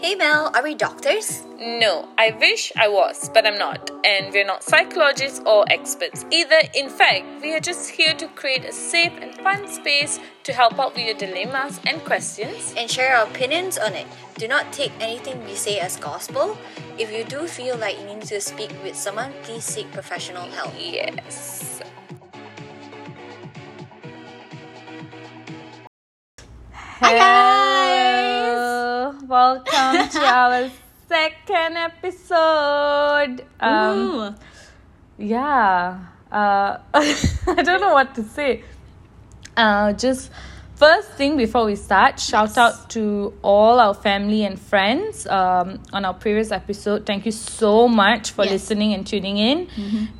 Hey Mel, are we doctors? No, I wish I was, but I'm not. And we're not psychologists or experts either. In fact, we are just here to create a safe and fun space to help out with your dilemmas and questions. And share our opinions on it. Do not take anything we say as gospel. If you do feel like you need to speak with someone, please seek professional help. Yes. Hi Hello. Welcome to our second episode. Um, yeah. Uh, I don't know what to say. Uh, just first thing before we start, shout out to all our family and friends um, on our previous episode. Thank you so much for Yes. listening and tuning in.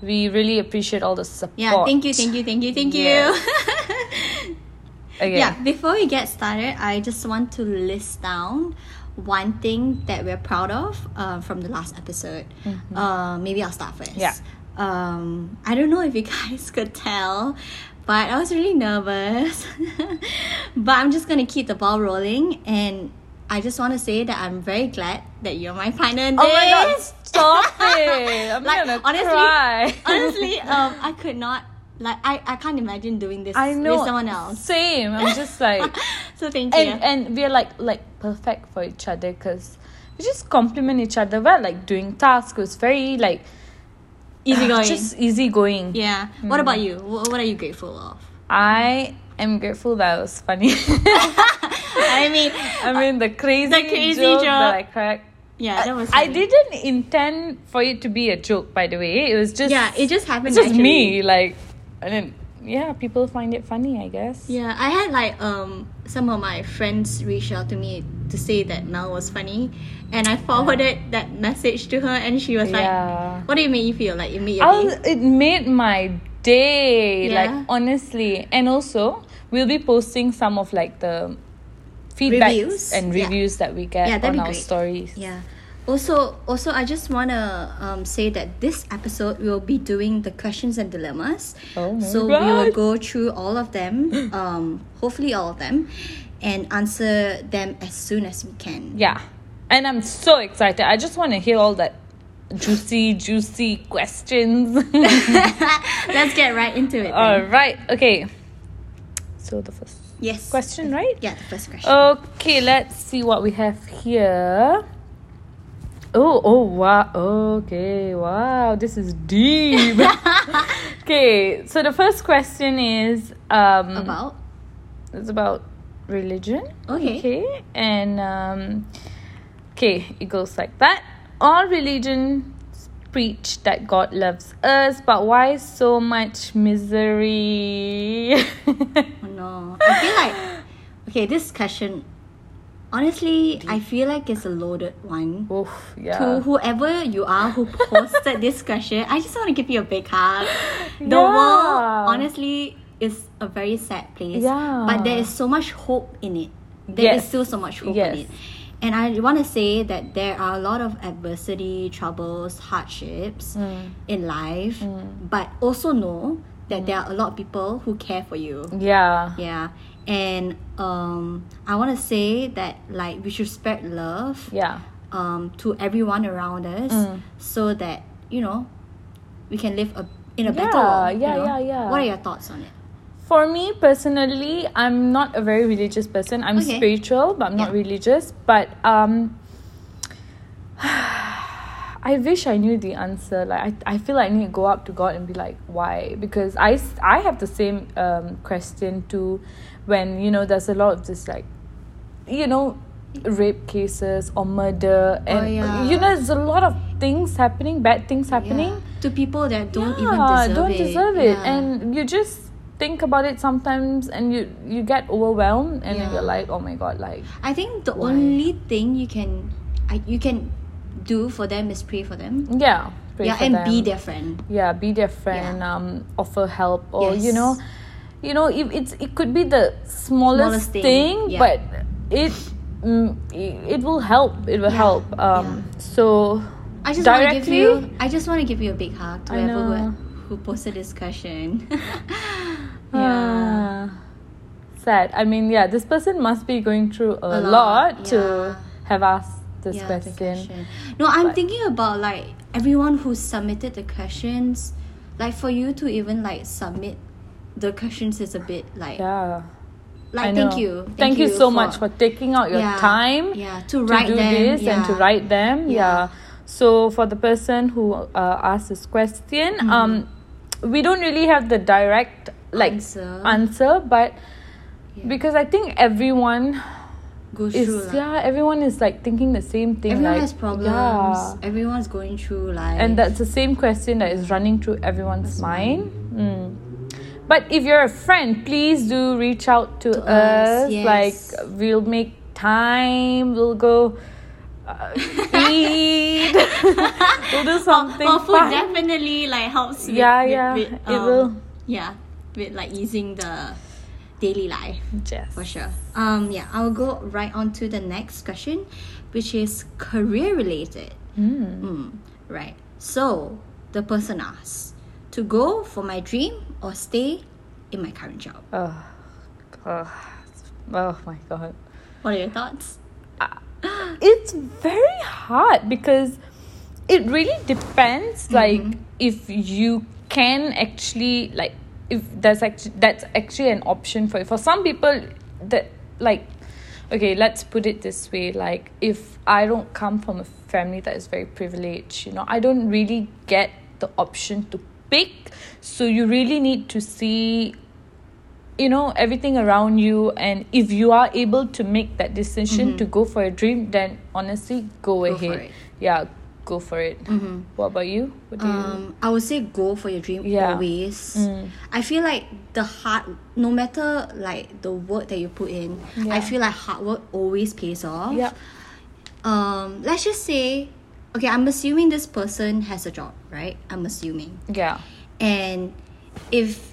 We really appreciate all the support. Yeah, thank you, thank you, thank you, thank Yes. you. Okay. yeah, before we get started, I just want to list down one thing that we're proud of uh, from the last episode. Uh, maybe I'll start first. Mm-hmm. Yeah. Um, I don't know if you guys could tell, but I was really nervous. but I'm just gonna keep the ball rolling, and I just want to say that I'm very glad that you're my partner in Oh my god, stop it! I'm Like, gonna honestly- cry. Honestly, um, I could not like I, I can't imagine doing this I know with someone else. Same. I'm just like, So thank you. and and we're like like perfect for each other because we just complement each other. We're like doing tasks. was very like Easygoing. just easy going. yeah. What about mm. you? What, what are you grateful of? I am grateful that was funny. I mean, I mean the crazy, The crazy joke, joke. that I cracked. yeah, that was. I didn't intend for it to be a joke, by the way. It was just Yeah, it just happened. it's just naturally. me. Like, and then yeah, people find it funny. I guess. Yeah, I had like um some of my friends reach out to me to say that Mel was funny, and I forwarded that message to her, and she was like, "What do you make you feel like it made your day?" it made my day. Yeah. Like honestly, and also we'll be posting some of like the feedbacks Reviews? and Yeah. reviews that we get Yeah, on our great. stories. Yeah. Also, also, I just wanna um, say that this episode we will be doing the questions and dilemmas. Oh so we will go through all of them, um, hopefully all of them, and answer them as soon as we can. Yeah. And I'm so excited. I just want to hear all that juicy, juicy questions. Let's get right into it. all then. right. Okay. So the first Yes. question, right? Yeah, the first question. Okay, let's see what we have here. Oh, oh, wow. Okay, wow. This is deep. okay, so the first question is um About it's about religion. Okay. Okay, and um okay, it goes like that. All religions preach that God loves us, but why so much misery? oh no, I feel like okay. This question, honestly, I feel like it's a loaded one. Oof, yeah. To whoever you are who posted this question, I just want to give you a big hug. The Yeah. world, honestly, is a very sad place. Yeah. But there is so much hope in it. There is Yes. still so much hope Yes. in it. And I want to say that there are a lot of adversity, troubles, hardships Mm. in life, but also know that there are a lot of people who care for you. yeah. Yeah. And um, I want to say that like we should spread love Yeah. um, to everyone around us Mm. so that you know we can live a, in a better Yeah, world. you yeah, know? yeah, yeah. What are your thoughts on it? For me personally, I'm not a very religious person. I'm Okay. spiritual, but I'm not religious. But um I wish I knew the answer. Like I, I feel like I need to go up to God and be like, why? Because I, I have the same um question too when, you know, there's a lot of this like you know, rape cases or murder and Oh, yeah. you know there's a lot of things happening, bad things happening Yeah. To people that don't even yeah, deserve don't it. deserve it and you just think about it sometimes and you you get overwhelmed and you're like oh my god like I think the Why? only thing you can I, you can do for them is pray for them. yeah yeah, and them. be their friend. yeah be their friend Yeah. um offer help or you know you know if it's it could be the smallest, Smallest thing, thing, yeah. but it mm, it, it will help it will Yeah, help um so I just want to give you. I just want to give you a big hug to whoever who, who posted this question. yeah. Ah, sad. I mean, yeah, this person must be going through a, A lot, lot, to have asked this Yeah, the question. No, I'm But- thinking about like everyone who submitted the questions. Like for you to even like submit the questions is a bit like Yeah. like thank you. Thank, you so much for taking out your Yeah, time yeah, to write to do them, this and to write them. Yeah. Yeah. So for the person who uh, asked this question, Mm-hmm. um, we don't really have the direct like Answer. answer, but Yeah. because I think everyone Goes is through like, yeah, everyone is like thinking the same thing. everyone like, has problems. Yeah. Everyone's going through like And that's the same question that is running through everyone's mind. Mm. But if you're a friend, please do reach out to, To us. us, yes. Like, we'll make time, we'll go uh, eat, we'll do something. Well, food fun. definitely like helps. With, Yeah, with- yeah, with, it um, will. Yeah, with like easing the daily life Yes. for sure. Um, yeah, I'll go right on to the next question, which is career related. Mm. Mm, right. So the person asks to go for my dream or stay in my current job. Oh, oh, oh my god. What are your thoughts? it's very hard because it really depends like if you can actually like if there's actually that's actually an option for for some people that like okay let's put it this way like if i don't come from a family that is very privileged you know i don't really get the option to pick. So you really need to see you know everything around you. And if you are able to make that decision to go for a dream then honestly go, Mm-hmm. Go ahead. yeah go for it what about you what do you Um, I would say go for your dream Yeah. always. Mm. I feel like the hard, no matter like the work that you put in, I feel like hard work always pays off. yeah Um, let's just say, okay, I'm assuming this person has a job, right? I'm assuming, yeah and if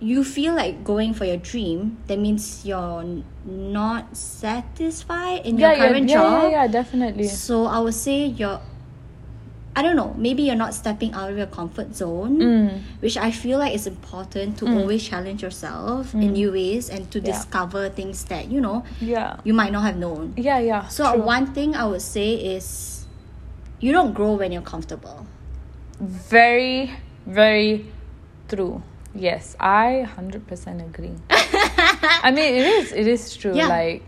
you feel like going for your dream, that means you're not satisfied in yeah your yeah, current yeah, job. yeah yeah definitely So I would say you're I don't know, maybe you're not stepping out of your comfort zone, Mm. which I feel like is important to always challenge yourself in new ways and to Mm. Yeah. discover things that, you know, yeah you might not have known. yeah yeah So true. one thing I would say is you don't grow when you're comfortable. very very true yes i 100% agree i mean it is it is true Yeah. like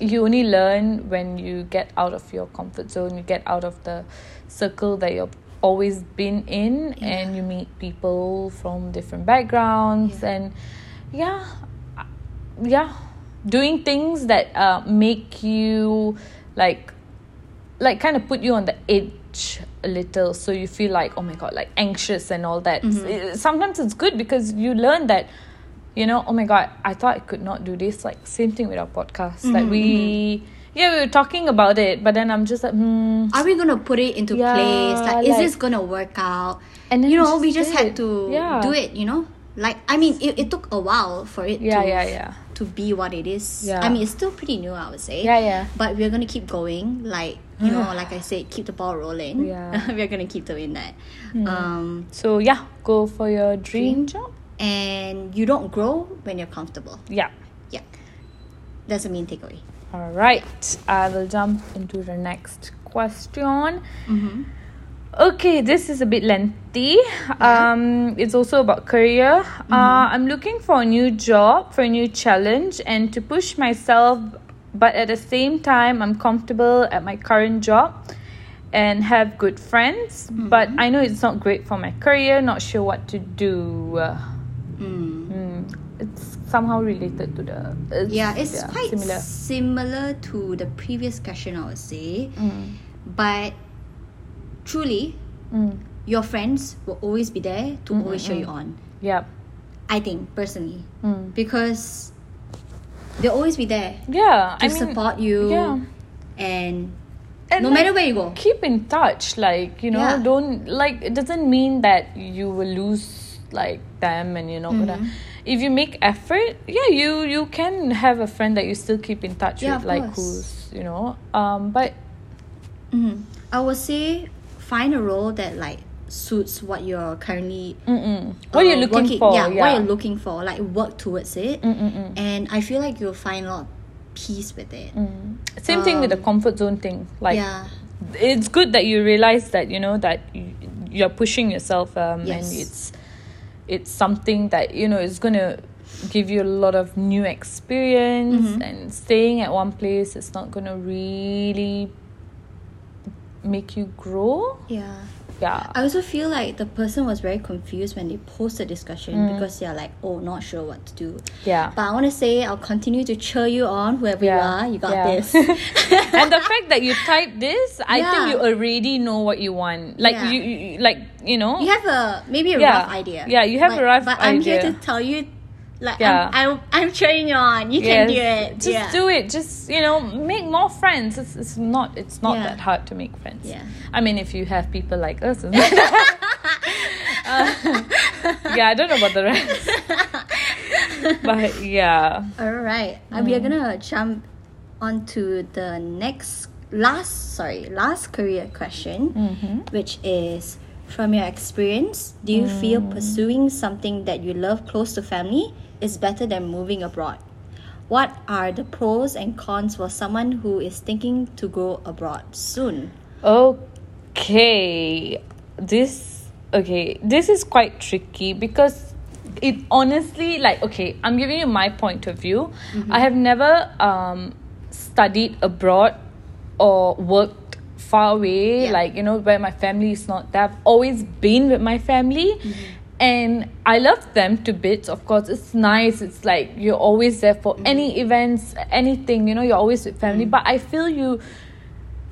you only learn when you get out of your comfort zone you get out of the circle that you've always been in and you meet people from different backgrounds Yeah. and yeah yeah doing things that uh, make you like like kind of put you on the edge a little so you feel like oh my god like anxious and all that. It- sometimes it's good because you learn that you know oh my god i thought i could not do this like same thing with our podcast like we yeah we were talking about it but then i'm just like hmm Are we gonna put it into Yeah, place? Like, is like- this gonna work out? And then you know, just we just did. had to Yeah. do it. You know, like I mean, it, it took a while for it yeah to yeah yeah to be what it is. Yeah. I mean, it's still pretty new, I would say. yeah yeah But we're gonna keep going. Like you know, like I said, keep the ball rolling. Yeah. We're gonna keep doing that. Um, so yeah go for your dream, Dream. job and you don't grow when you're comfortable. yeah Yeah, that's the main takeaway. all right i will jump into the next question Mm-hmm. Okay, this is a bit lengthy. Um, it's also about career. Uh, I'm looking for a new job, for a new challenge, and to push myself. But at the same time, I'm comfortable at my current job and have good friends. But I know it's not great for my career. Not sure what to do. Uh, Mm. mm, it's somehow related to the. It's, Yeah, it's yeah, quite similar. similar. to the previous question, I would say. Mm, But truly, mm, your friends will always be there to always cheer you on. yeah. I think personally, Mm. because they'll always be there Yeah. to I mean, support you, yeah. and, And no like, matter where you go. keep in touch like you know Yeah. don't like it doesn't mean that you will lose like them and you know gonna Mm-hmm. if you make effort yeah you you can have a friend that you still keep in touch Yeah, with like course. who's you know um but Mhm. I would say find a role that like suits what you're currently mm-mm. what you're uh, looking working- for yeah, yeah, what you're looking for like work towards it Mm-mm-mm. and i feel like you'll find a lot peace with it. Same thing with the comfort zone thing. Like, Um, yeah. it's good that you realize that you know that you, you're pushing yourself, um, Yes. and it's it's something that you know is gonna give you a lot of new experience. Mm-hmm. And staying at one place it's not gonna really make you grow. Yeah. Yeah. I also feel like the person was very confused when they post the discussion Mm. because they're like, oh, not sure what to do. Yeah. But I want to say, I'll continue to cheer you on, whoever Yeah, you are. You got yeah. this. and the fact that you type this, I Yeah. think you already know what you want. Like you, you, like you know. you have a maybe a rough idea. Yeah, you have a but, rough But I'm here to tell you, like, Yeah. I'm, I'm, I'm cheering you on. You can do it. Just yeah. do it. Just you know, make more friends. It's, it's not it's not Yeah. that hard to make friends. Yeah. I mean, if you have people like us. Uh, yeah, I don't know about the rest. but yeah. All right. Uh, we are gonna jump onto the next last sorry last career question, which is from your experience, do you feel pursuing something that you love close to family is better than moving abroad? What are the pros and cons for someone who is thinking to go abroad soon? Okay. This okay, this is quite tricky because it honestly like okay, I'm giving you my point of view. I have never um studied abroad or worked far away Yeah. like you know where my family is not there. I've always been with my family and I love them to bits of course it's nice it's like you're always there for any events anything you know you're always with family but I feel you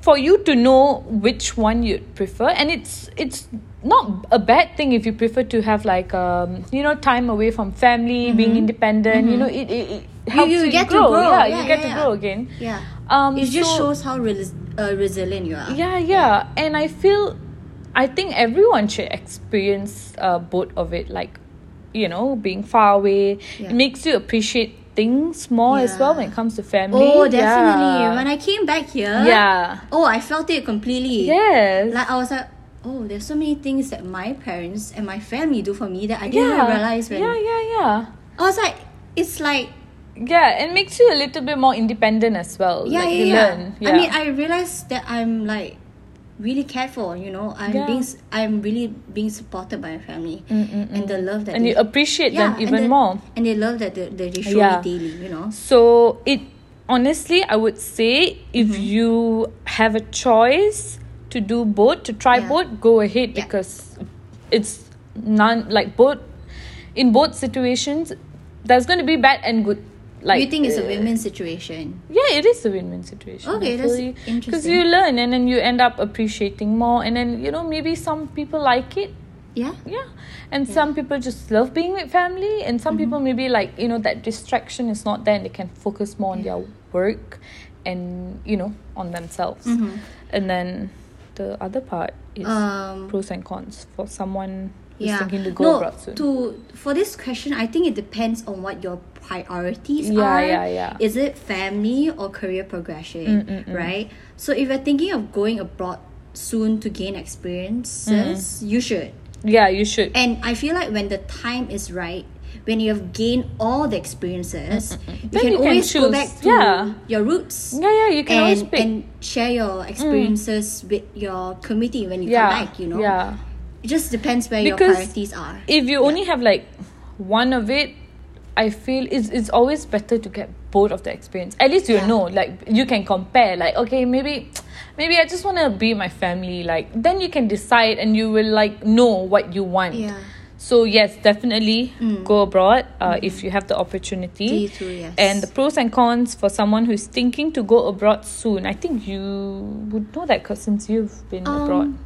for you to know which one you prefer and it's it's not a bad thing if you prefer to have like um you know time away from family being independent you know it, it, it helps you you, get to grow. grow. yeah, Yeah, you get yeah, to yeah. grow again Yeah. um It just so- shows how relis- uh, resilient you are. yeah yeah and i feel i think everyone should experience uh, both of it like you know being far away Yeah. it makes you appreciate things more as well when it comes to family Oh, definitely. yeah. When I came back here, yeah Oh, I felt it completely. yes Like I was like, oh, there's so many things that my parents and my family do for me that I didn't yeah realize when yeah yeah yeah I was like, it's like yeah it makes you a little bit more independent as well yeah, like yeah, you yeah. learn yeah I mean, I realized that I'm like really cared for. You know, I'm Yeah. being, i'm really being supported by my family mm, mm, mm. and the love that and they, you appreciate them and even the- more and they love that they, that they show Yeah. me daily. You know, So it honestly, I would say if Mm-hmm. you have a choice to do both, to try Yeah. both, go ahead Yeah. because it's none like both in both situations. There's going to be bad and good. Like you think it's a win-win situation? Yeah, it is a win-win situation. Okay, that's interesting. Because you learn and then you end up appreciating more, and then you know maybe some people like it Yeah. yeah and some people just love being with family and some Mm-hmm. people maybe like you know that distraction is not there and they can focus more on their work and you know on themselves and then the other part is Mm-hmm. Um, pros and cons for someone yeah. thinking to go no, To for this question, I think it depends on what your priorities Yeah, are. yeah, yeah. Is it family or career progression? Mm, mm, mm. Right. So if you're thinking of going abroad soon to gain experiences, you should. yeah you should And I feel like when the time is right, when you have gained all the experiences, you Then can you can always go back to Yeah. your roots. yeah yeah you can and, always pick and share your experiences with your committee when you yeah come back, you know? yeah It just depends where your priorities are. if you only have like one of it i feel it's, it's always better to get both of the experience at least you Yeah. know like you can compare like okay maybe maybe i just want to be my family like then you can decide and you will like know what you want Yeah. so yes definitely go abroad uh, if you have the opportunity too, yes. and the pros and cons for someone who's thinking to go abroad soon i think you would know that because since you've been abroad Um,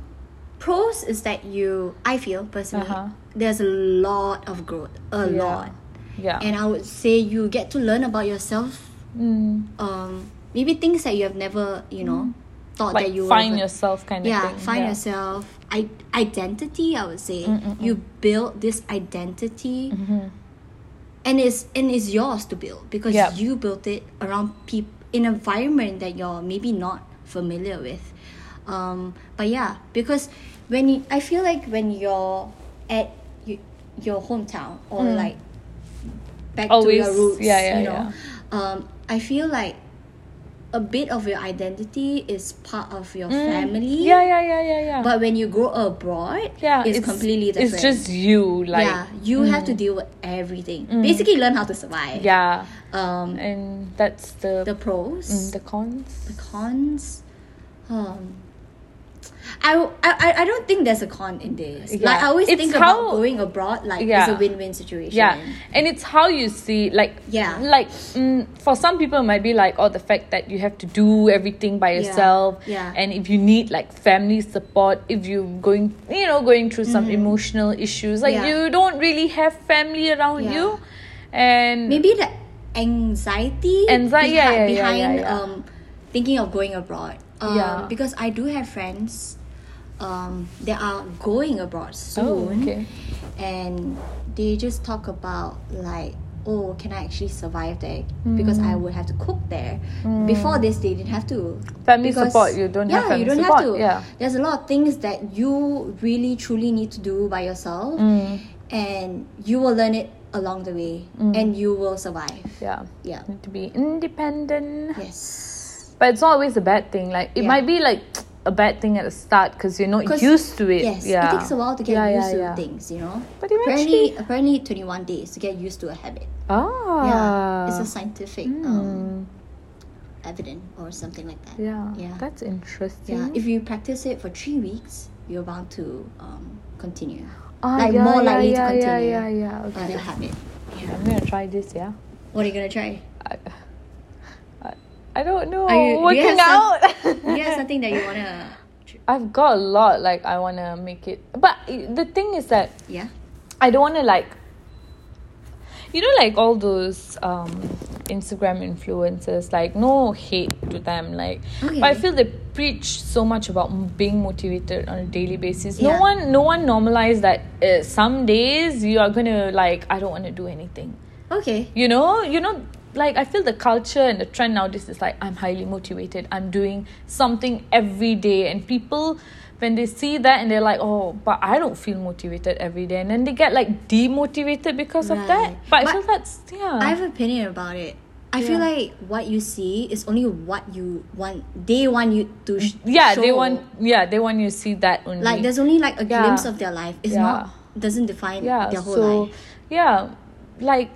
Pros is that you, I feel personally, Uh-huh. there's a lot of growth, a Yeah. lot, yeah and I would say you get to learn about yourself. Mm. Um, maybe things that you have never, you know, thought like that you find were, yourself kind of yeah, thing find yeah. yourself. I identity. I would say you build this identity, Mm-hmm. and it's and it's yours to build because Yeah. you built it around people in an environment that you're maybe not familiar with. Um, but yeah, because when you, I feel like when you're at you, your hometown or like back to Mm. Your roots, yeah, yeah, you know, um, I feel like a bit of your identity is part of your family. Mm. Yeah, yeah, yeah, yeah, yeah. But when you go abroad, yeah, it's, completely different. It's just you, like yeah, you have to deal with everything. Basically, learn how to survive. Mm. yeah, Um, and that's the the pros, mm, the cons. the cons. Um, I, I, I don't think there's a con in this. Like I always It's think how- about going abroad like Yeah. it's a win-win situation. Yeah, and it's how you see, like, Yeah. like mm, for some people it might be like, oh, the fact that you have to do everything by yourself, Yeah. and if you need like family support, if you're going, you know, going through some emotional issues, like Mm-hmm. Yeah. you don't really have family around Yeah. you, and Maybe the anxiety, Anxi- yeah, yeah, yeah, behind yeah, yeah. um thinking of going abroad. Um, Yeah. Because I do have friends um that are going abroad soon. oh, okay, and they just talk about like oh can i actually survive there? Because i would have to cook there. Before this they didn't have to. Family Because- support, you don't have yeah family you don't support, have to. yeah. there's a lot of things that you really truly need to do by yourself. Mm. and you will learn it along the way. And you will survive. Yeah, yeah. Need to be independent. yes But it's not always a bad thing. Like it Yeah. might be like a bad thing at the start because you're not used to it. yes yeah, it takes a while to get Yeah, used yeah, to yeah. things you know But eventually, apparently apparently 21 days to get used to a habit ah, yeah it's a scientific um, Hmm. evident or something like that yeah, yeah that's interesting. yeah if you practice it for three weeks you're bound to um, continue Ah, like yeah, more yeah, likely to yeah, continue Yeah, yeah, yeah. uh, Okay, the habit okay. I'm gonna try this. Yeah. what are you gonna try I, I, don't know. You- do Working have out. do you have something that you wanna I've got a lot. Like I wanna make it, but the thing is that yeah I don't want to like you know like all those um Instagram influencers like no hate to them like Okay. but I feel they preach so much about being motivated on a daily basis Yeah. no one no one normalized that uh, some days you are going to like I don't want to do anything okay you know you know like i feel the culture and the trend nowadays is like i'm highly motivated. I'm doing something every day. And people when they see that and they're like oh but i don't feel motivated every day. And then they get like demotivated because of that. Right. but, i feel that's yeah. I have an opinion about it. I feel like what you see is only what you want they want you to mm, sh- yeah they want yeah they want you to see that only. Like there's only like a Yeah. glimpse of their life. It's Yeah. not doesn't define yeah their whole so life. yeah like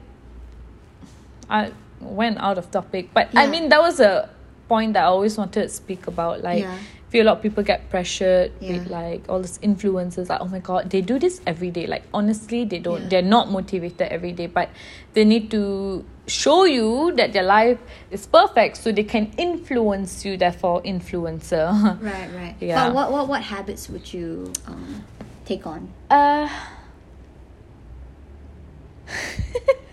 i went out of topic but i mean that was a point that i always wanted to speak about like Yeah. I feel a lot of people get pressured with like all these influencers like oh my god they do this every day like honestly they don't Yeah. they're not motivated every day but they need to show you that their life is perfect so they can influence you therefore influencer right right Yeah. but what, what what habits would you um take on Uh.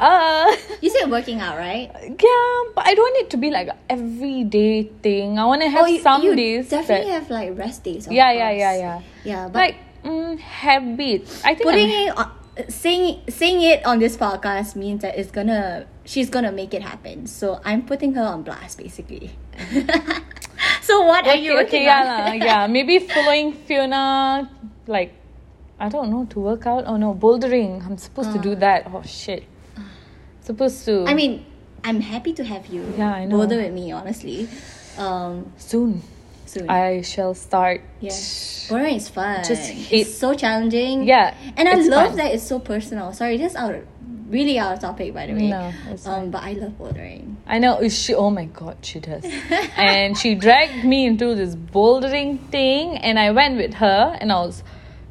uh. you said working out right Yeah, but I don't want it to be like everyday thing. I want to have oh, you, some you days. definitely that, have like rest days yeah, yeah, course. yeah, yeah. yeah but Like mm, habits. I think putting I'm- it on saying saying it on this podcast means that it's gonna she's gonna make it happen so i'm putting her on blast basically so what are you okay, working okay, yeah, yeah. Maybe following Fiona, like I don't know to work out. Oh no, bouldering. I'm supposed to do that. Oh shit. Supposed to. i mean i'm happy to have you Yeah, I know. bother with me honestly um soon. soon I shall start. yeah Bouldering is fun Just hate- it's so challenging Yeah, and i love fun. that it's so personal sorry this out really out of topic by the way No, um but i love bouldering I know she. Oh my god, she does. and she dragged me into this bouldering thing, and I went with her, and I was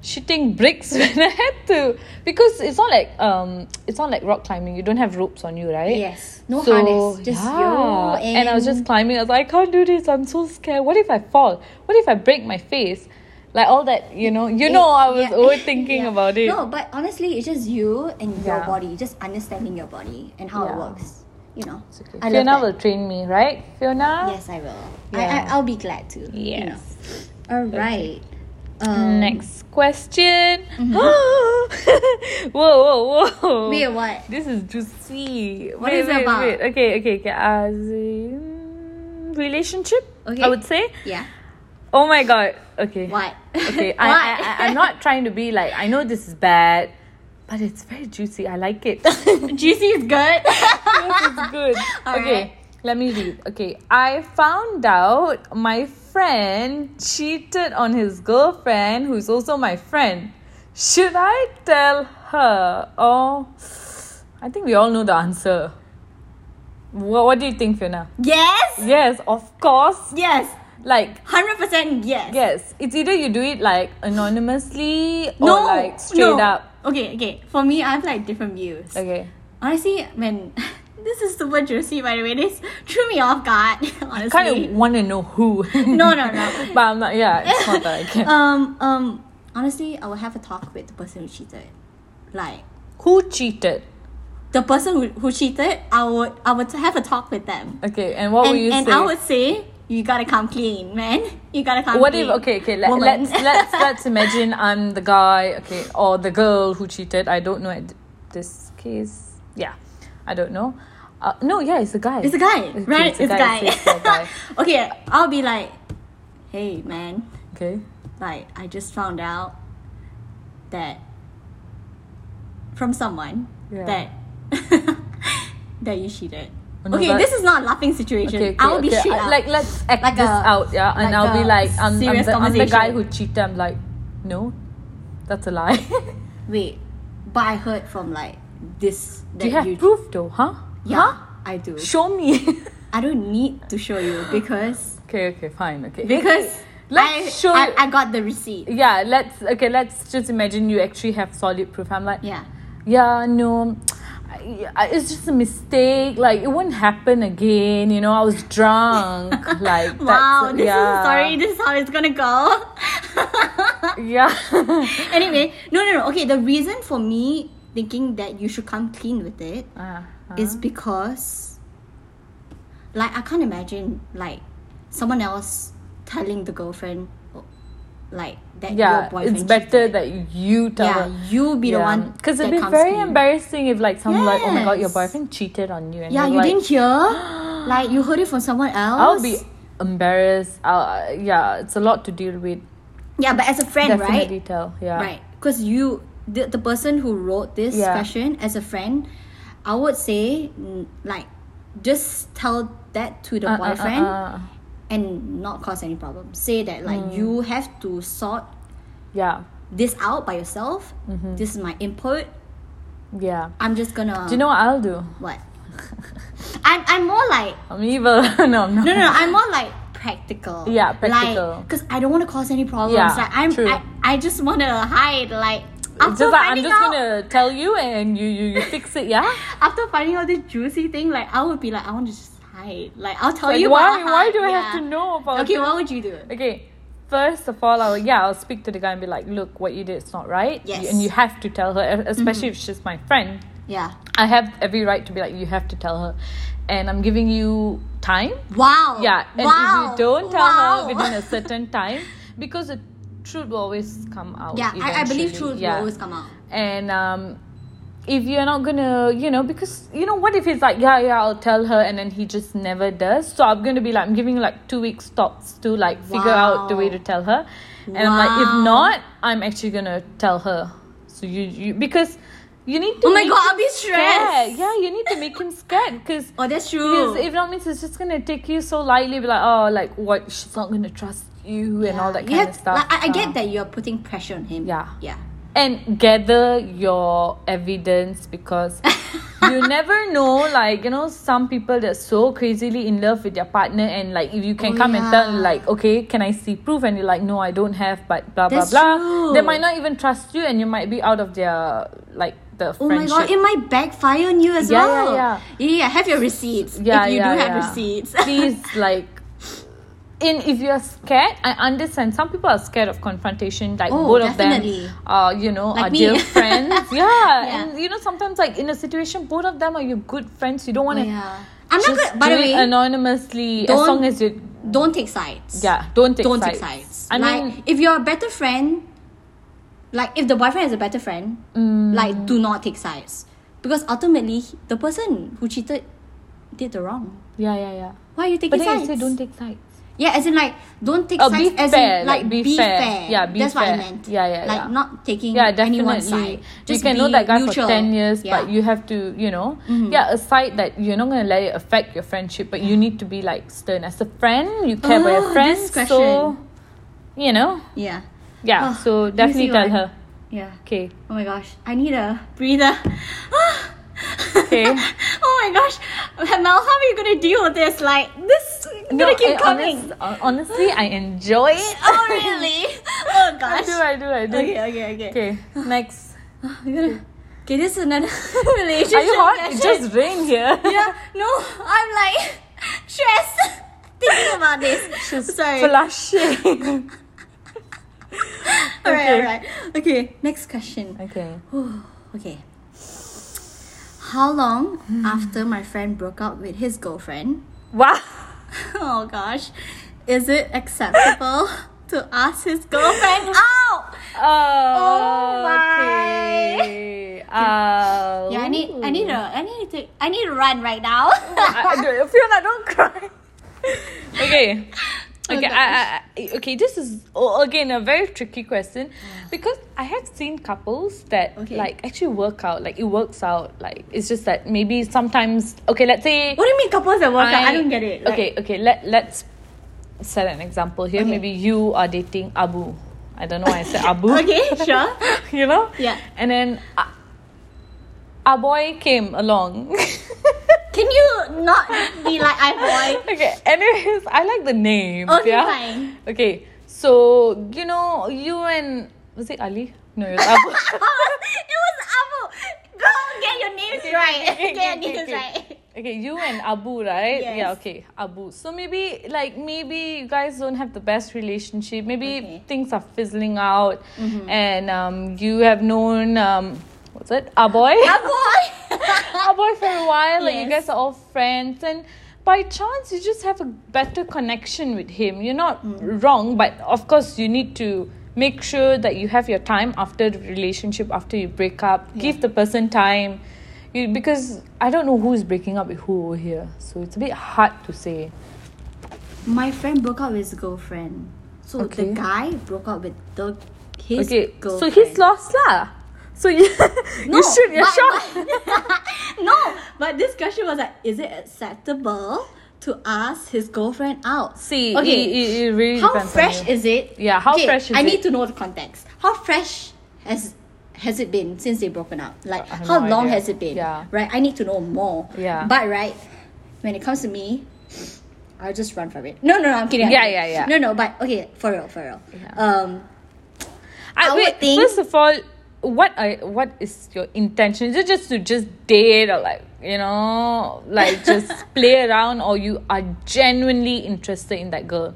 shooting bricks when I had to because it's not like um it's not like rock climbing. You don't have ropes on you, right? yes no harness just you and I was just climbing. I was like, I can't do this. I'm so scared. What if I fall? What if I break my face? Like all that, you know. You know, I was Yeah. overthinking Yeah. about it. No, but honestly, it's just you and your Yeah. body, just understanding your body and how it works. You know, It's okay. I Fiona will train me, right? Fiona. Yes, I will. Yeah. I, I I'll be glad to. You know. Yes. All right. Um, Next question. whoa, whoa, whoa. Wait, what? This is juicy. What wait, is it wait, about? Wait. Okay, okay, okay. As in relationship, Okay. I would say. Yeah. Oh my god. Okay. What? Okay. I, What? I, I, I'm not trying to be like. I know this is bad, but it's very juicy. I like it. Juicy is good. this is good. All okay. right. Let me read. Okay, I found out my friend cheated on his girlfriend, who's also my friend. Should I tell her? Oh, I think we all know the answer. What, what do you think, Fiona? Yes. Yes, of course. Yes. Like, Hundred percent yes. yes, it's either you do it like anonymously or No. like straight no. up. Okay. Okay. For me, I have like different views. Okay. Honestly, when this is super juicy, by the way, this threw me off guard. Honestly. Kind of want to know who. No, no, no. but I'm not, yeah, it's not that I can. um, um, honestly, I will have a talk with the person who cheated. Like who cheated? the person who, who cheated, I would I would have a talk with them. Okay, and what and will you say? and say? I would say you gotta come clean, man. You gotta come what clean. if okay okay let, Woman. let's let's let's imagine I'm the guy okay or the girl who cheated I don't know this case yeah I don't know uh, no yeah it's a guy It's a guy, Okay, right? it's a It's a guy, guy. it's a guy. okay, I'll be like, hey man, okay like I just found out that from someone Yeah. that that you cheated. Oh, no, okay, this is not a laughing situation. okay, okay I will be okay. straight I- like let's act Like this a- out yeah and like I'll be like I'm, I'm, the, I'm the guy who cheated I'm like no that's a lie Wait, but I heard from like this do you have you proof though huh Yeah, huh I do. show me I don't need to show you because okay okay fine okay because let's I, show I, I got the receipt. yeah let's okay let's just imagine you actually have solid proof i'm like Yeah. yeah no I- I- it's just a mistake like it won't happen again you know i was drunk like Wow, this yeah. is story. This is how it's gonna go. yeah anyway, no, no, no. Okay, the reason for me thinking that you should come clean with it ah. is because, like, I can't imagine like someone else telling the girlfriend, like that yeah your boyfriend. it's better that you tell Yeah, her you be the one because it'd be very clean. embarrassing if like someone like oh my god your boyfriend cheated on you and Yeah, you like, didn't hear. like you heard it from someone else. i'll be embarrassed I'll, yeah it's a lot to deal with Yeah, but as a friend, definitely right? tell yeah Right. Because you, the, the person who wrote this Yeah. question as a friend, I would say, mm, like, just tell that to the Uh, uh, uh, boyfriend uh, and not cause any problem. Say that, like, Mm. you have to sort yeah this out by yourself. Mm-hmm. This is my input. yeah I'm just gonna. do you know what i'll do what? I'm, I'm more like. i'm evil no i'm not No, no, no. I'm more like practical. Yeah, practical. Like, because I don't want to cause any problems. Yeah, like, I'm, true. I, I just want to hide. Like, after just like I'm just out, gonna tell you and you, you you fix it, yeah. after finding out this juicy thing, like I would be like, I want to just hide. Like I'll tell Like, you why why do I Yeah. have to know about? Okay, it? what would you do? Okay, first of all, I'll yeah I'll speak to the guy and be like, look, what you did is not right. Yes. Mm-hmm. and you have to tell her, especially if she's my friend. Yeah. I have every right to be like, you have to tell her, and I'm giving you time. Wow. Yeah, and wow. if you don't tell wow. her within a certain time, because the truth will always come out. yeah, I, I believe truth Yeah. will always come out. and um if you're not gonna you know because you know what if he's like yeah yeah i'll tell her and then he just never does so i'm gonna be like i'm giving like two weeks stops to like figure out the way to tell her and i'm like if not i'm actually gonna tell her so you, you because you need to Oh my God, I'll be stressed. scared. yeah you need to make him scared because Oh, that's true. because if not means it's just gonna take you so lightly be like oh like what she's not gonna trust you and all that kind have- of stuff Like, I, I get that you're putting pressure on him. Yeah. Yeah. and gather your evidence because you never know like you know some people they're so crazily in love with their partner and like if you can Oh, come and tell like okay can i see proof and you're like no i don't have but blah That's blah blah true. they might not even trust you and you might be out of their like the Oh my god, it might backfire on you as Yeah, yeah, well. yeah. yeah. yeah, Have your receipts. yeah if you yeah, do have yeah. receipts. please like in if you're scared i understand some people are scared of confrontation like Oh, both of them are you know Like are me. dear friends yeah. Yeah. and you know sometimes like in a situation both of them are your good friends you don't want Oh, to yeah. I'm not gonna, by the way, anonymously as long as you don't take sides. yeah don't take don't sides. take sides. i like, mean if you're a better friend, like if the boyfriend is a better friend, Mm. like do not take sides because ultimately the person who cheated did the wrong. yeah yeah yeah Why are you taking but sides? you say don't take sides Yeah, as in like don't take Oh, sides as fair, in like, like, be be, fair. fair. Yeah, be That's what. I meant. Yeah, yeah, Like yeah. not taking yeah anyone's definitely side. you Just can know that guy neutral. for 10 years Yeah. Mm-hmm. but you have to you know mm-hmm. yeah aside that you're not going to let it affect your friendship but you mm-hmm. need to be like stern as a friend you ah, care about your Oh, friends so you know Yeah. yeah Oh, so definitely tell her Yeah. okay Oh my gosh. I need a breather. Okay. oh my gosh. Mel, how are you gonna deal with this? Like this gonna keep I- coming. honest- honestly i enjoy it Oh really? oh gosh. i do i do i do Okay, okay, okay. okay next I'm gonna Okay, this is another relationship. are you hot it just rained here Yeah, no, I'm like stressed thinking about this. She's Sorry. flushing Alright, Okay. alright. Okay, next question. okay Okay. How long hmm. after my friend broke up with his girlfriend? wow Oh gosh. Is it acceptable to ask his girlfriend out? Oh, my. okay. Yeah, I need I need a oh. I need to I need to run right now. I, I Fiona, don't cry. okay. Okay, I, I, I- okay. This is again a very tricky question because I have seen couples that Okay. like actually work out. Like it works out. Like it's just that maybe sometimes. Okay, let's say. what do you mean couples that work out? I don't get it. Like- okay, okay. Let let's set an example here. Okay. Maybe you are dating Abu. I don't know why I said Abu. Okay, sure. you know. Yeah. And then a boy came along. Can you not be like I boy? okay. Anyways, I like the name. Okay, yeah? fine. Okay. So you know, you and was it Ali? No, it was Abu. it was Abu. Go get your names right. okay, get your okay, names okay. right. Okay, you and Abu, right? Yes. Yeah, okay, Abu. So maybe like maybe you guys don't have the best relationship. Maybe Okay. Mm-hmm. things are fizzling out, and um, you have known um, what's it, Aboy? Boy. Our boy. our boy for a while. Like you guys are all friends, and by chance you just have a better connection with him. You're not Mm. wrong, but of course you need to make sure that you have your time after the relationship after you break up. Give the person time. You, because I don't know who's breaking up with who over here, so it's a bit hard to say. My friend broke up with his girlfriend. So Okay. the guy broke up with the his okay, girlfriend. so he's lost lah. So you, you shoot your shot. no, but this question was like, is it acceptable to ask his girlfriend out? See, Okay. it, it, it really How fresh is it? Yeah, how Okay, fresh is I it? I need to know the context. How fresh has has it been since they broken up? Like how no long idea. has it been? Yeah. Right. I need to know more. Yeah. But right, when it comes to me, I'll just run from it. No, no, no. I'm kidding. I'm Yeah, kidding. yeah, yeah. No, no. But okay, for real, for real. Yeah. Um, I, I wait, would think- first of all, what are, what is your intention? Is it just to just date or like you know, like just play around, or you are genuinely interested in that girl?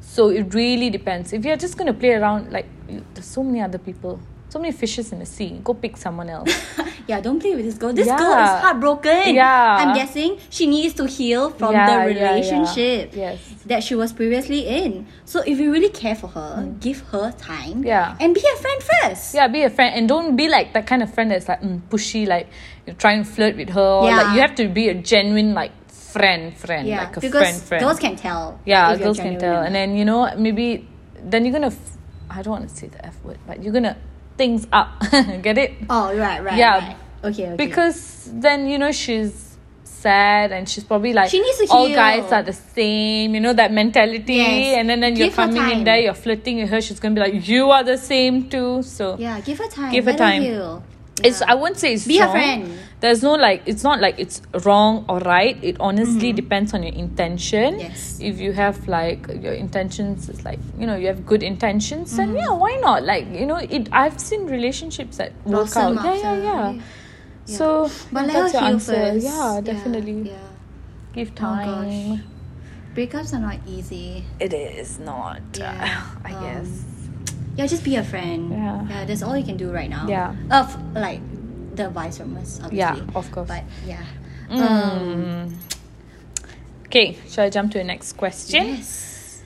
So it really depends. If you're just gonna play around, like there's so many other people, so many fishes in the sea. Go pick someone else. yeah, don't play with this girl. This girl is heartbroken. Yeah. I'm guessing she needs to heal from Yeah, the yeah, yeah. relationship Yes. that she was previously in. So if you really care for her, give her time. Mm. Yeah. And be a friend first. Yeah, be a friend and don't be like that kind of friend that's like mm, pushy, like you try and flirt with her. or, Like Yeah. you have to be a genuine like friend, friend, Yeah, like a because friend, friend. girls can tell. yeah, girls can tell, and then you know maybe then you're gonna. F- I don't want to say the f word, but you're gonna things up. Get it? oh right, right, Yeah. right. Okay, okay. Because then you know she's sad and she's probably like She needs to all heal. guys are the same you know that mentality Yes. and then, then you're coming in there you're flirting with her she's gonna be like you are the same too so yeah, give her time. Give her let time. It's Yeah. I wouldn't say it's Be wrong. friend. There's no like it's not like it's wrong or right. It honestly depends on your intention. Mm-hmm. Yes. If you have like your intentions is like you know you have good intentions, then Mm-hmm. yeah, why not? Like you know it. I've seen relationships that work Blossom out. Yeah, yeah, yeah. yeah. So But let that's your answer. first. Yeah, definitely. Yeah. Give Oh, time. gosh. Breakups are not easy. it is not. Yeah, I um, guess. Yeah, just be a friend. Yeah. Yeah, that's all you can do right now. Yeah. Of like the advice from us, obviously. Yeah, of course. But yeah. Mm. Um, Okay, shall I jump to the next question? yes.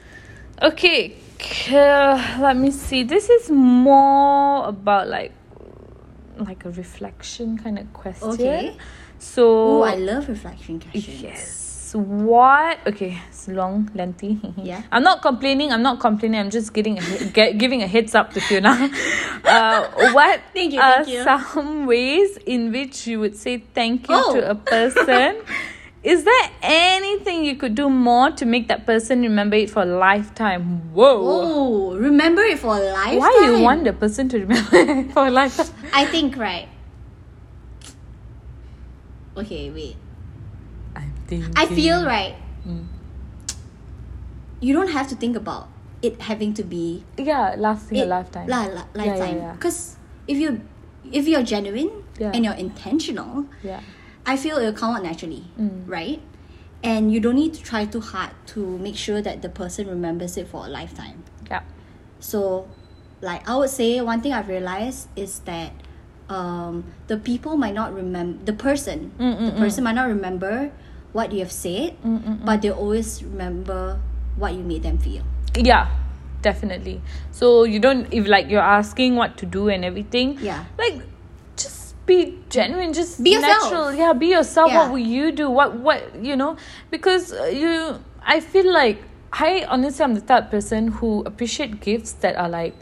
Okay, uh, let me see. This is more about like like a reflection kind of question. Okay. So Oh, I love reflection questions. yes. What? Okay, it's long, lengthy. Yeah. I'm not complaining. I'm not complaining. I'm just getting a, get, giving a heads up to Fiona. uh, what Thank you, are thank you. some ways in which you would say thank you Oh. to a person? Is there anything you could do more to make that person remember it for a lifetime? Whoa. Oh, remember it for a lifetime. Why do you want the person to remember it for a lifetime? I think right. Okay, wait. I'm thinking. I feel right. Mm. You don't have to think about it having to be Yeah, lasting a lifetime. La, la, Yeah, yeah, lifetime. yeah. Because if you if you're genuine Yeah. and you're intentional, yeah. I feel it'll come out naturally, Mm. right? And you don't need to try too hard to make sure that the person remembers it for a lifetime. Yeah. So, like I would say, one thing I've realized is that um, the people might not remember the person. Mm, the person might not remember what you have said, mm, mm, mm. but they always remember what you made them feel. Yeah, definitely. So you don't if like you're asking what to do and everything. Yeah. Like just be genuine, just Be yourself. natural. Yeah, be yourself. Yeah. What will you do? What what you know? Because uh, you, I feel like I honestly I'm the type of person who appreciate gifts that are like.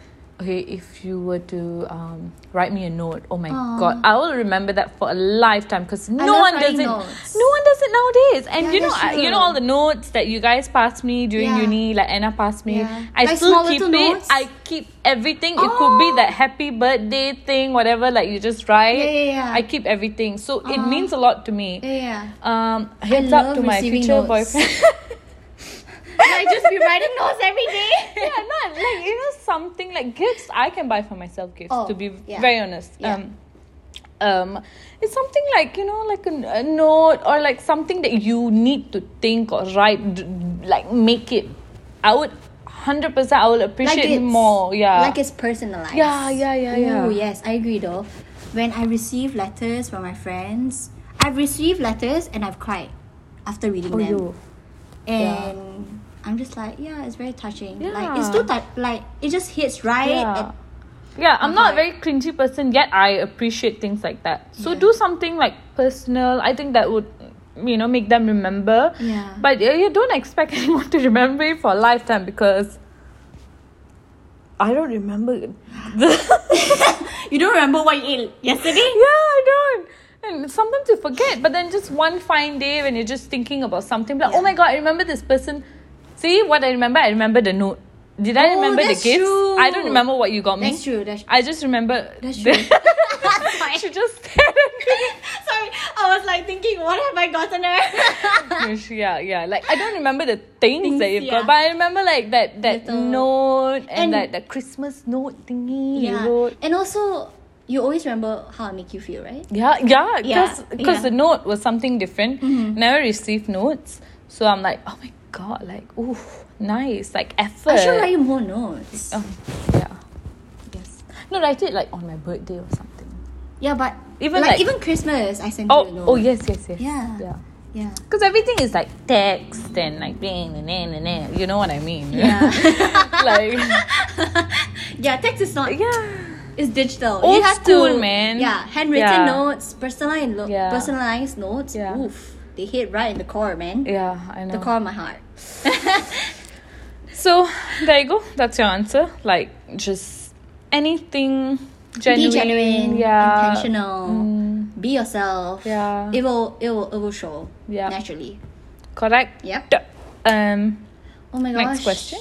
Okay, if you were to um, write me a note, oh my god, I will remember that for a lifetime because no one does it. notes. No one does it nowadays, and Yeah, you know, I, you know all the notes that you guys passed me during Yeah. uni, like Anna passed me. Yeah. I Like still keep it. notes? I keep everything. It could be Oh. that happy birthday thing, whatever. Like you just write. Yeah, yeah, yeah. I keep everything, so it Uh-huh. means a lot to me. Yeah. Um, heads up to my future notes. boyfriend. I just be writing notes every day. yeah, not like you know something like gifts. I can buy for myself gifts. Oh, to be yeah. very honest. Yeah. Um, um, it's something like you know, like a, a note or like something that you need to think or write, d- like make it. I would hundred percent. I will appreciate it more. Yeah. Like it's personalized. Yeah, yeah, yeah, yeah. Oh yes, I agree though. When I receive letters from my friends, I've received letters and I've cried after reading oh, them. yo. And I'm just like, yeah, it's very touching. Like it's too tou- like it just hits right. Yeah. at- Yeah, I'm not a very cringy person yet. I appreciate things like that. So Yeah. do something like personal. I think that would, you know, make them remember. Yeah. But uh, you don't expect anyone to remember it for a lifetime because I don't remember. You don't remember what you ate yesterday? yeah, I don't. And sometimes you forget. But then just one fine day when you're just thinking about something, like, Yeah. oh my god, I remember this person. See what I remember? I remember the note. Did I Oh, remember the gifts? true. I don't remember what you got me. That's true. That's true. I just remember. That's true. she just stared at Sorry, I was like thinking, what have I gotten her? yeah, yeah. Like I don't remember the things, Things, that you've yeah. got, but I remember like that that Little- note and, And- that the Christmas note thingy you yeah. wrote. And also, you always remember how I make you feel, right? Yeah, yeah, because Yeah, yeah. Mm-hmm. the note was something different. Never received notes, so I'm like, oh my god, like, ooh, nice, like effort. I should write you more notes. Um, yeah, yes. No, write it like on my birthday or something. Yeah, but Even like, like- even Christmas, I sent Oh, you a note. oh yes, yes, yes. Yeah. yeah. Yeah. Because everything is like text and like bing, and nah, nah, nah, you know what I mean? Yeah. like yeah, text is not. yeah, It's digital. Old you have school, to, man. Yeah, handwritten Yeah. notes, personalized, lo- Yeah. personalized notes. Yeah. Oof, they hit right in the core, man. yeah, I know. The core of my heart. So there you go. That's your answer. Like just anything genuine, Be genuine, yeah, intentional. Mm, Be yourself. yeah, It will. It will. It will show. Yeah. Naturally. correct. Yep. Um. Oh my gosh. Next question.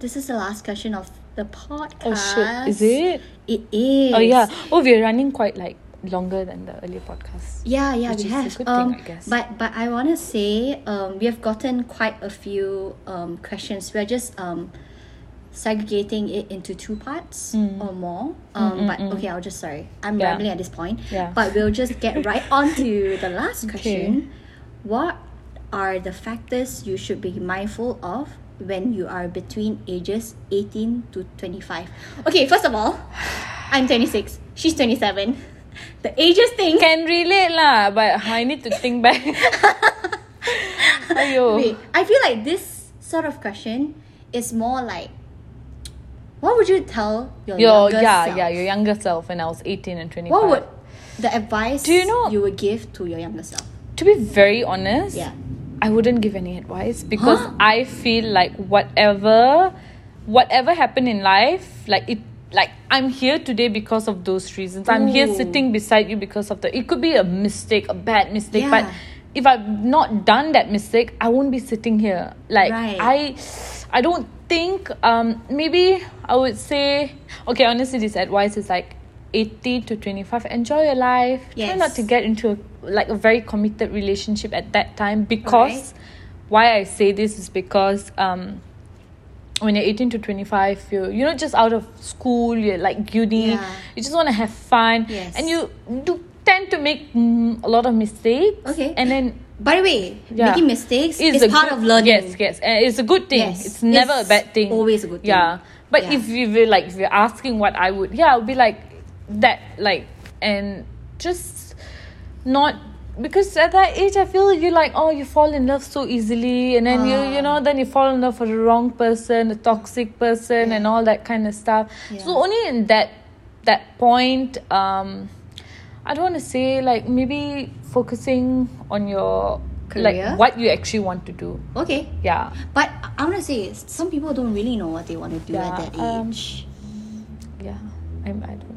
This is the last question of the podcast. Oh shit! Is it? It is. Oh yeah. Oh, we're running quite like longer than the earlier podcast. Yeah, yeah, we have. good um, thing, I guess. But but I want to say um, we have gotten quite a few um, questions. We're just um, segregating it into two parts or more. Um, but okay, I'll just sorry, I'm Mm. Yeah. rambling at this point. Yeah. But we'll just get right on to the last Okay. question. What are the factors you should be mindful of when you are between ages 18 to 25? Okay, first of all, I'm 26. She's 27. The ages thing. Can relate lah, but I need to think back. Ayo. Wait, I feel like this sort of question is more like, what would you tell your, younger? Your younger yeah self? yeah your younger self when I was eighteen and twenty five. What would the advice Do you know- you would give to your younger self? to be very honest, Yeah. I wouldn't give any advice because Huh? I feel like whatever whatever happened in life, like it like I'm here today because of those reasons. I'm here sitting beside you because of the it could be a mistake, a bad mistake, but if I've not done that mistake, I won't be sitting here. Like Right. I I don't think um maybe I would say okay, honestly this advice is like 80 to 25 enjoy your life try not to get into a, like a very committed relationship at that time because why i say this is because um when you're 18 to 25 you're you're not just out of school you're like uni Yeah. you just want to have fun Yes. and you do tend to make mm, a lot of mistakes Okay. and then By the way, Yeah. making mistakes it's is part good- of learning. Yes, yes, and it's a good thing. Yes. It's never It's a bad thing. always a good thing. Yeah, but Yeah. if you were like, if you're asking what I would, yeah, I would be like that, like, and just not because at that age, I feel you like, oh, you fall in love so easily, and then you, Ah. you know, then you fall in love for the wrong person, a toxic person, and all that kind of stuff. So only in that that point, um, I don't want to say like maybe focusing on your Career? like what you actually want to do. Okay. Yeah. But I want to say, some people don't really know what they want to do Yeah, at that um, age. Yeah. I'm, I don't even know what I want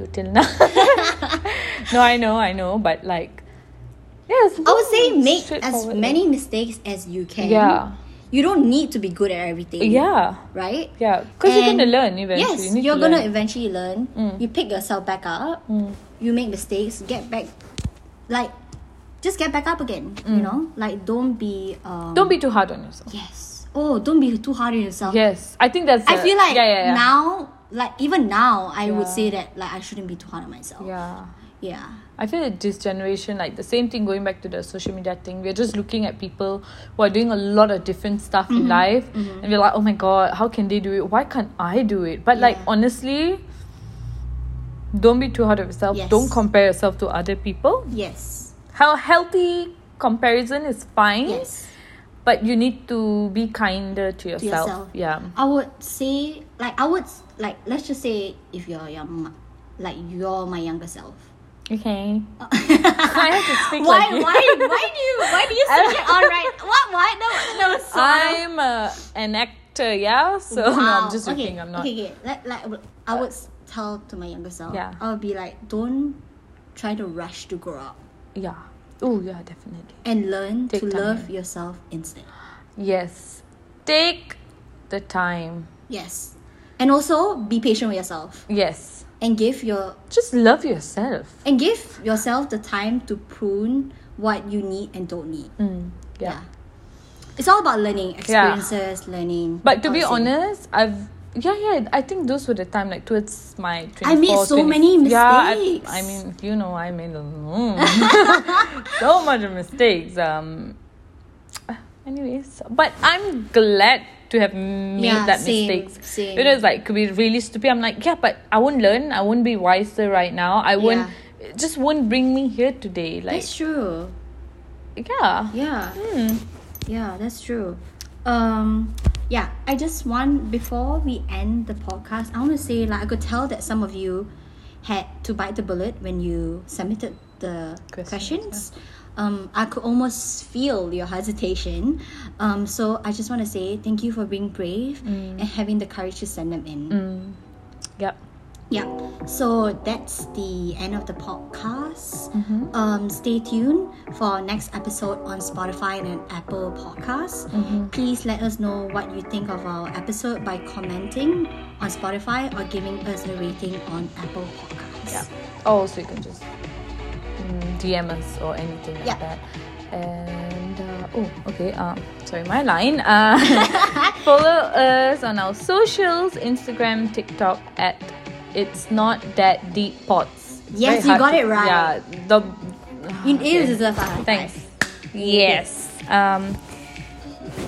to till now. no, I know, I know, but like, yes. I would say make as many mistakes as you can. Yeah. You don't need to be good at everything. Yeah. Right? Yeah. Because you're going to learn eventually. Yes, you you're to gonna eventually learn. Mm. You pick yourself back up. Mm. You make mistakes, get back, like, just get back up again. You know, like don't be. Um, Mm. Don't be too hard on yourself. Yes. Oh, don't be too hard on yourself. Yes. I think that's. I a- feel like yeah, yeah, yeah. now, like even now, I would say that like I shouldn't be too hard on myself. Yeah. Yeah. I feel that this generation, like the same thing going back to the social media thing, we're just looking at people who are doing a lot of different stuff Mm-hmm. in life and we're like, oh my god, how can they do it? Why can't I do it? But like honestly, don't be too hard on yourself. Yes. Don't compare yourself to other people. Yes. How healthy comparison is fine. Yes. But you need to be kinder to yourself. yourself. Yeah. I would say like I would like let's just say if you're young, like you're my younger self. Okay. I have to speak why like you. why why do you why do you switch it on right? What what no no so I'm uh, an actor, yeah. So no, I'm just okay, joking. I'm not. Okay, okay. Like, like I would tell to my younger self. Yeah. I would be like, don't try to rush to grow up Yeah. Oh yeah, definitely. and learn Take to time. love yourself instead. Yes. Take the time. Yes, and also be patient with yourself Yes. and give your Just love yourself. and give yourself the time to prune what you need and don't need. Mm, yeah. It's all about learning experiences, learning. But to be honest, I've yeah yeah I think those were the time like towards my 24, I made so many mistakes Yeah, I. I mean you know I made mm, so much of mistakes. Um. Anyways, but I'm glad to have made Yeah, that same, mistakes. same. It was like could be really stupid. I'm like yeah, but I won't learn. I won't be wiser right now. I won't. It just won't bring me here today. Like That's true. yeah. Yeah. Hmm. Yeah, that's true. Um, yeah, I just want before we end the podcast, I want to say like I could tell that some of you had to bite the bullet when you submitted the Questions, questions. Um, I could almost feel your hesitation. Um, so I just want to say thank you for being brave and having the courage to send them in. Mm. Yep. Yeah. So that's the end of the podcast. Mm-hmm. Um, stay tuned for our next episode on Spotify and Apple Podcasts. Mm-hmm. Please let us know what you think of our episode by commenting on Spotify or giving us a rating on Apple Podcasts. Yeah. Oh, so you can just mm, DM us or anything like Yeah. that. And uh, oh, okay. Uh, sorry, my line. Uh, follow us on our socials: Instagram, TikTok at it's not that deep pods. Yes, you got to, it right. Yeah, the It is okay. is a. Thanks. Yes. Um,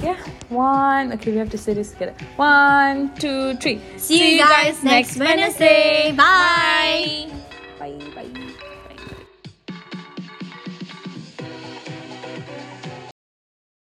yeah. One. Okay, we have to say this together. One, two, three. See, See you guys, guys next Wednesday. Wednesday. Bye. Bye. Bye.